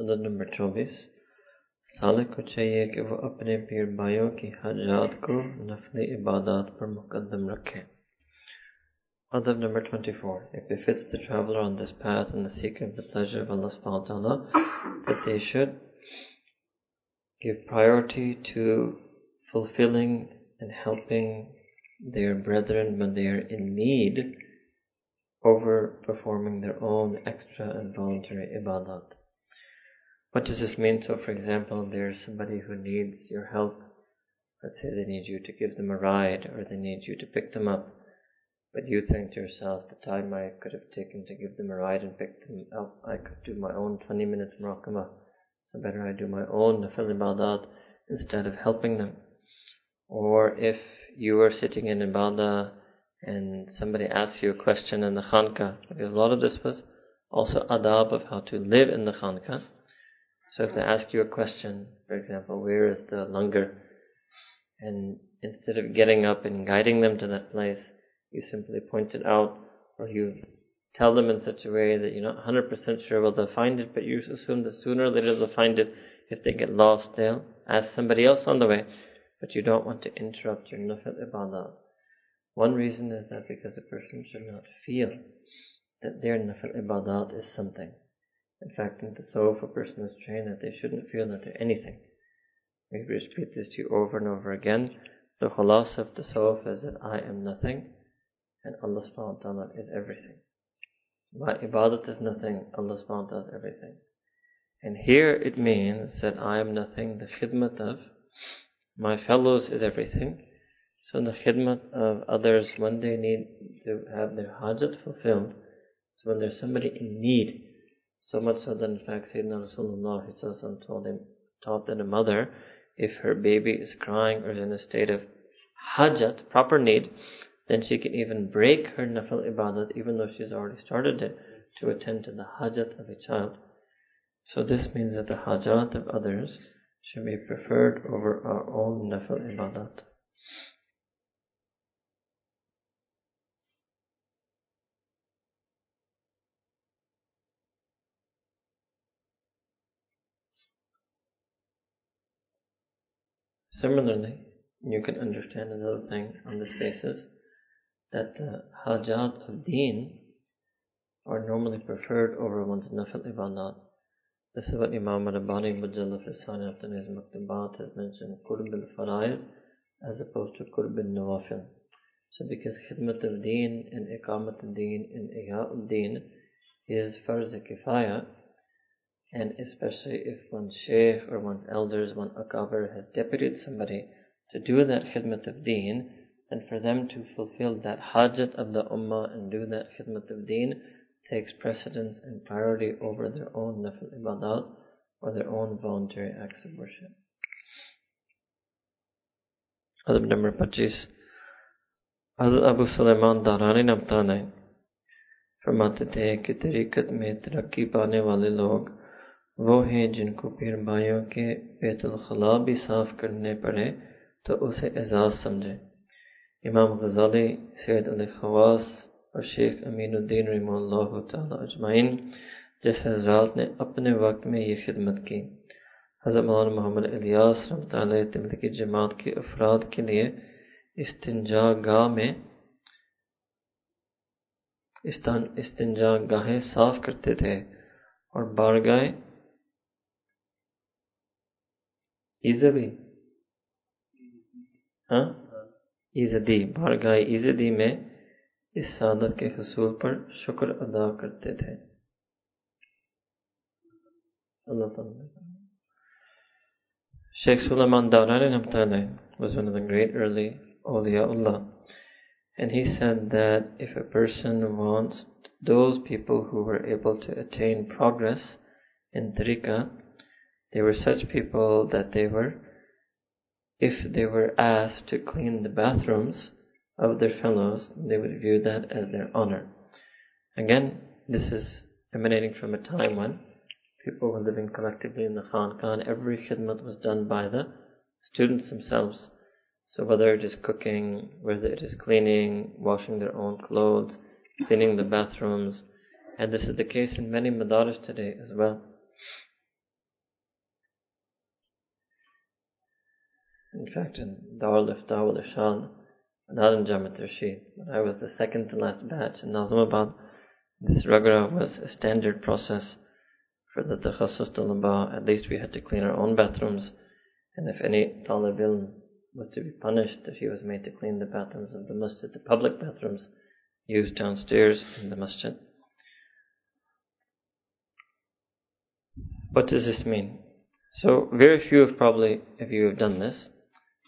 मदद नंबर चौबीस सालिक को चाहिए कि वो अपने पीर भाइयों की हजात को नफली इबादत पर मुकदम रखे Adab number 24. It befits the traveler on this path and the seeker of the pleasure of Allah subhanahu wa ta'ala that they should give priority to fulfilling and helping their brethren when they are in need over performing their own extra and voluntary ibadat. What does this mean? So, for example, there's somebody who needs your help. Let's say they need you to give them a ride or they need you to pick them up. But you think to yourself, the time I could have taken to give them a ride and pick them up, I could do my own 20 minutes muraqabah. So better I do my own nafil ibadat instead of helping them. Or if you are sitting in ibadah and somebody asks you a question in the khanka, because a lot of this was also adab of how to live in the khanka. So if they ask you a question, for example, where is the langar? And instead of getting up and guiding them to that place, you simply point it out or you tell them in such a way that you're not 100% sure whether they'll find it, but you assume that sooner or later they'll find it. If they get lost, they'll ask somebody else on the way. But you don't want to interrupt your nafil ibadah. One reason is that because a person should not feel that their nafil ibadat is something. In fact, in the soul, of a person is trained that they shouldn't feel that they're anything. We repeat this to you over and over again. The khalas of the soul is that I am nothing, and Allah subhanahu wa ta'ala is everything. My ibadat is nothing, Allah subhanahu wa ta'ala is everything. And here it means that I am nothing, the khidmat of my fellows is everything. So the khidmat of others, when they need to have their hajat fulfilled, so when there's somebody in need, so much so that in fact Sayyidina Rasulullah told him, taught that a mother, if her baby is crying or is in a state of hajat, proper need, then she can even break her nafil ibadat even though she's already started it to attend to the hajat of a child. So this means that the hajat of others should be preferred over our own nafil ibadat. Similarly, you can understand another thing on this basis that the hajat of deen are normally preferred over one's nafil ibadat. This is what Imam Rabbani Mujaddid Alf Sani after his Maktubat has mentioned, Qurb al as opposed to Qurb al-Nawafil. So because khidmat al-deen and iqamat al-deen and ihya al-deen is farz kifaya, and especially if one's sheikh or one's elders, one akbar has deputed somebody to do that khidmat of deen, and for them to fulfill that hajat of the ummah and do that khidmat of deen takes precedence and priority over their own nafil ibadat or their own voluntary acts of worship. Adab number 25 Hazrat Abu Sulaiman Darani Nabtane فرماتے تھے کہ طریقت میں ترقی پانے wale log. وہ ہیں جن کو پیر بھائیوں کے بیت الخلاء بھی صاف کرنے پڑے تو اسے اعزاز سمجھیں امام غزالی، سید علی خواص اور شیخ امین الدین رحمہ اللہ تعالی اجمعین جس حضرات نے اپنے وقت میں یہ خدمت کی۔ حضرت مولانا محمد الیاس رحمۃ علیہ تبلیغی جماعت کے افراد کے لیے استنجا گاہ میں استنجا گاہیں صاف کرتے تھے اور بارگاہیں और बारगाहें इजवी हाँ ईजदी बारगाह ईजदी में इस सादत के हसूल पर शुक्र अदा करते थे Sheikh Sulaiman Dawlani was one of the great early awliyaullah. And he said that if a person wants those people who were able to attain progress in tariqah, they were such people that they were if they were asked to clean the bathrooms of their fellows, they would view that as their honor. Again, this is emanating from a time when people were living collectively in the Khanqah and every khidmat was done by the students themselves. So whether it is cooking, whether it is cleaning, washing their own clothes, cleaning the bathrooms, and this is the case in many madaris today as well. In fact, in Dar al-Ifta wal not in Jamiat Rashid, I was the second to last batch in Nazimabad. This ragra was a standard process for the Takhassus Talaba. At least we had to clean our own bathrooms, and if any Talib was to be punished if he was made to clean the bathrooms of the masjid, the public bathrooms used downstairs in the masjid. What does this mean? So, very few of probably of you have done this.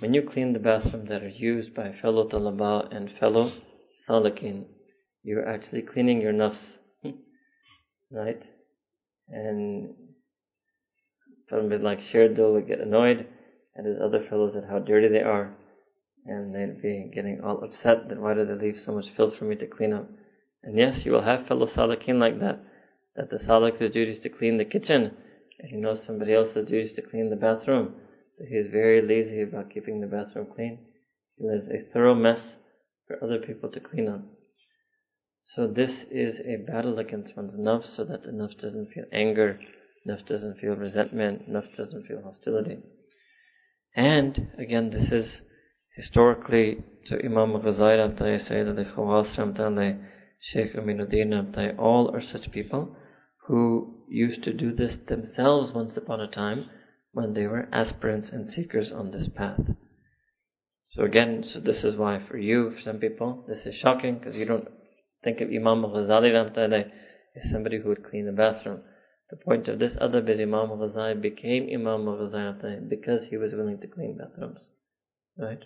When you clean the bathroom that are used by fellow talaba and fellow salikin, you're actually cleaning your nafs, right? And somebody like Sherdul would get annoyed at his other fellows at how dirty they are, and they'd be getting all upset that why do they leave so much filth for me to clean up? And yes, you will have fellow salikin like that, that the salik's duty is to clean the kitchen, and he knows somebody else's duty is to clean the bathroom. So he is very lazy about keeping the bathroom clean. He leaves a thorough mess for other people to clean up. So this is a battle against one's nafs so that the nafs doesn't feel anger, nafs doesn't feel resentment, nafs doesn't feel hostility. And again, this is historically to Imam Ghazali Ramtai, Sayyid Ali Khawas Ramtai, Sheikh Aminuddin all are such people who used to do this themselves once upon a time when they were aspirants and seekers on this path. So again, so this is why for you, for some people, this is shocking because you don't think of Imam Ghazali Ramtale as somebody who would clean the bathroom. The point of this other is Imam Ghazali became Imam Ghazali because he was willing to clean bathrooms. Right?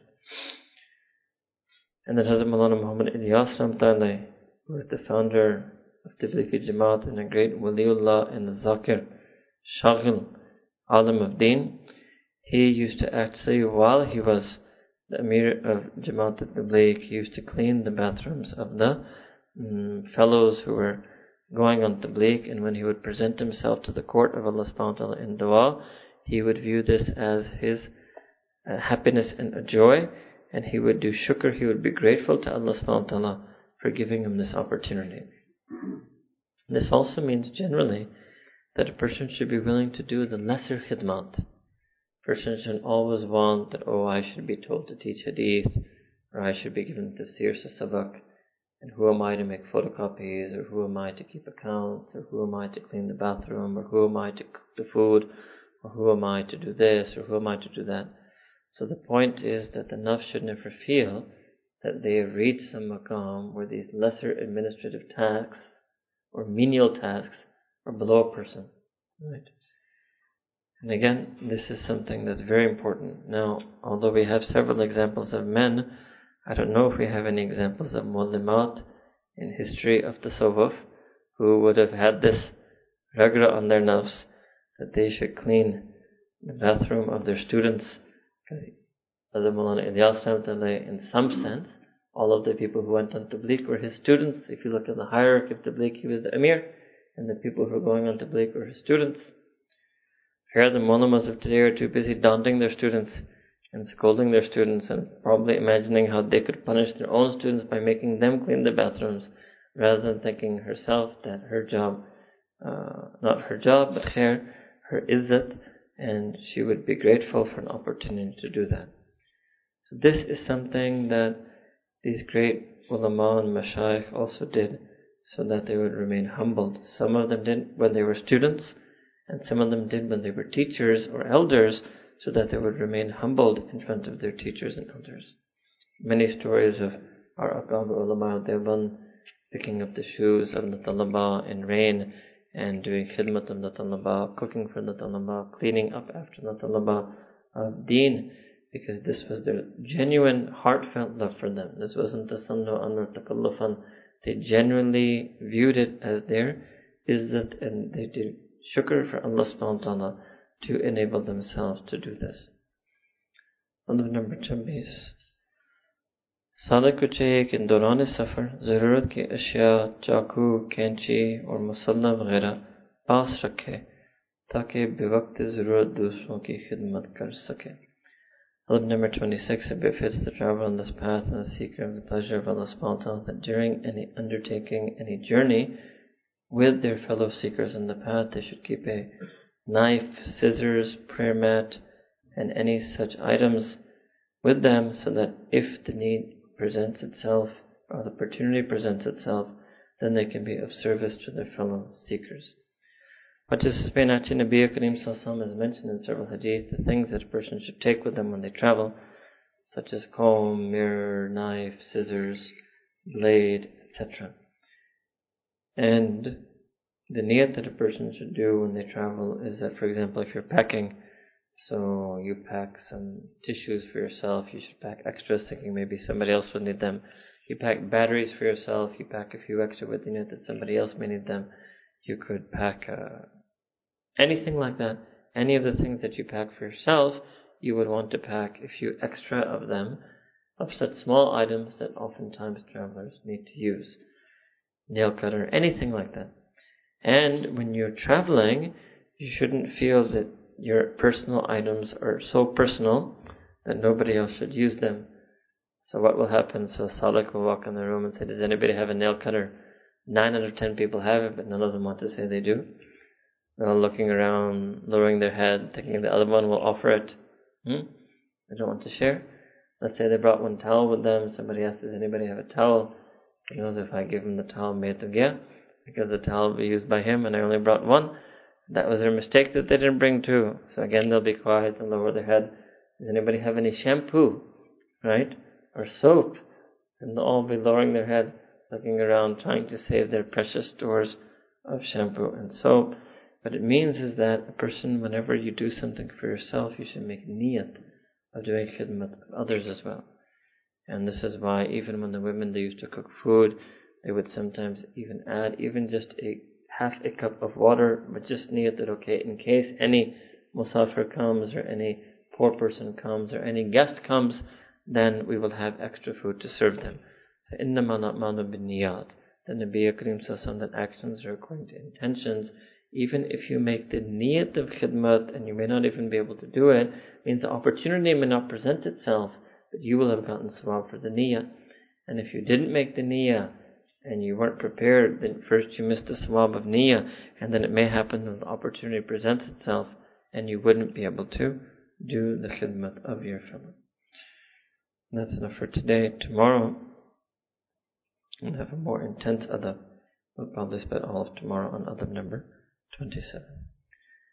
And then Hazrat Maulana Muhammad Ilyas who is the founder of Tablighi Jamaat and a great Waliullah and Zakir, Shaghil, Deen, he used to actually, while he was the Emir of Jamaat al-Tabligh, he used to clean the bathrooms of the um, fellows who were going on Tabligh, and when he would present himself to the court of Allah subhanahu wa ta'ala in dua, he would view this as his uh, happiness and a joy, and he would do shukr, he would be grateful to Allah subhanahu wa ta'ala for giving him this opportunity. This also means generally that a person should be willing to do the lesser khidmat. A person should always want that, oh, I should be told to teach hadith, or I should be given tafsir sabak, and who am I to make photocopies, or who am I to keep accounts, or who am I to clean the bathroom, or who am I to cook the food, or who am I to do this, or who am I to do that. So the point is that the nafs should never feel that they have reached some maqam where these lesser administrative tasks or menial tasks or below a person. Right? And again, this is something that's very important. Now, although we have several examples of men, I don't know if we have any examples of muallimat in history of the Sawaf who would have had this ragra on their nafs that they should clean the bathroom of their students. Because Hazrat Maulana Ilyas in some sense, all of the people who went on Tabligh were his students. If you look at the hierarchy of Tabligh, he was the Emir and the people who are going on Tabligh are his students. Here the monomas of today are too busy daunting their students and scolding their students and probably imagining how they could punish their own students by making them clean the bathrooms rather than thinking herself that her job, uh, not her job, but her, her izzat, and she would be grateful for an opportunity to do that. So this is something that these great ulama and mashayikh also did so that they would remain humbled. Some of them did when they were students, and some of them did when they were teachers or elders, so that they would remain humbled in front of their teachers and elders. Many stories of our Aqab ulama al picking up the shoes of the talaba in rain and doing khidmat of the talaba, cooking for the talaba, cleaning up after the talaba of deen, because this was their genuine, heartfelt love for them. This wasn't a sannu anur takallufan They genuinely viewed it as their izzat and they did shukr for Allah subhanahu wa ta'ala to enable themselves to do this. عدم number چھبیس صادق کو چاہیے کہ دوران سفر، ضرورت کی اشیاء، چاقو، کینچی اور مسلح وغیرہ پاس رکھے تاکہ بے وقت ضرورت دوسروں کی خدمت کر سکے Halav number 26, it befits the traveler on this path and the seeker of the pleasure of Allah subhanahu that during any undertaking, any journey, with their fellow seekers in the path, they should keep a knife, scissors, prayer mat, and any such items with them so that if the need presents itself or the opportunity presents itself, then they can be of service to their fellow seekers. Participate in Nabi Karim Sallallahu is mentioned in several hadith, the things that a person should take with them when they travel, such as comb, mirror, knife, scissors, blade, etc. And the niyat that a person should do when they travel is that, for example, if you're packing, so you pack some tissues for yourself, you should pack extras thinking maybe somebody else would need them. You pack batteries for yourself, you pack a few extra with the you that somebody else may need them. You could pack uh, anything like that. Any of the things that you pack for yourself, you would want to pack a few extra of them, of such small items that oftentimes travelers need to use. Nail cutter, anything like that. And when you're traveling, you shouldn't feel that your personal items are so personal that nobody else should use them. So what will happen? So Salik will walk in the room and say, Does anybody have a nail cutter? Nine out of ten people have it, but none of them want to say they do. They're looking around, lowering their head, thinking the other one will offer it. Hmm? They don't want to share. Let's say they brought one towel with them. Somebody asks, Does anybody have a towel? He knows if I give him the towel, get because the towel will be used by him and I only brought one. That was their mistake that they didn't bring two. So again, they'll be quiet and lower their head. Does anybody have any shampoo? Right? Or soap? And they'll all be lowering their head, looking around, trying to save their precious stores of shampoo and soap. What it means is that a person, whenever you do something for yourself, you should make niyat of doing khidmat of others as well. And this is why even when the women, they used to cook food, they would sometimes even add even just a half a cup of water, but just need that, okay, in case any musafir comes or any poor person comes or any guest comes, then we will have extra food to serve them. فَإِنَّمَا نَأْمَانُ بِالنِّيَّاتِ The Nabi Karim says that actions are according to intentions. even if you make the niyat of khidmat and you may not even be able to do it, means the opportunity may not present itself, but you will have gotten sawab for the niyat. And if you didn't make the niyat, and you weren't prepared, then first you missed the sawab of niyyah, and then it may happen that the opportunity presents itself, and you wouldn't be able to do the khidmat of your fellow. That's enough for today. Tomorrow, we'll have a more intense adab. We'll probably spend all of tomorrow on adab number 27.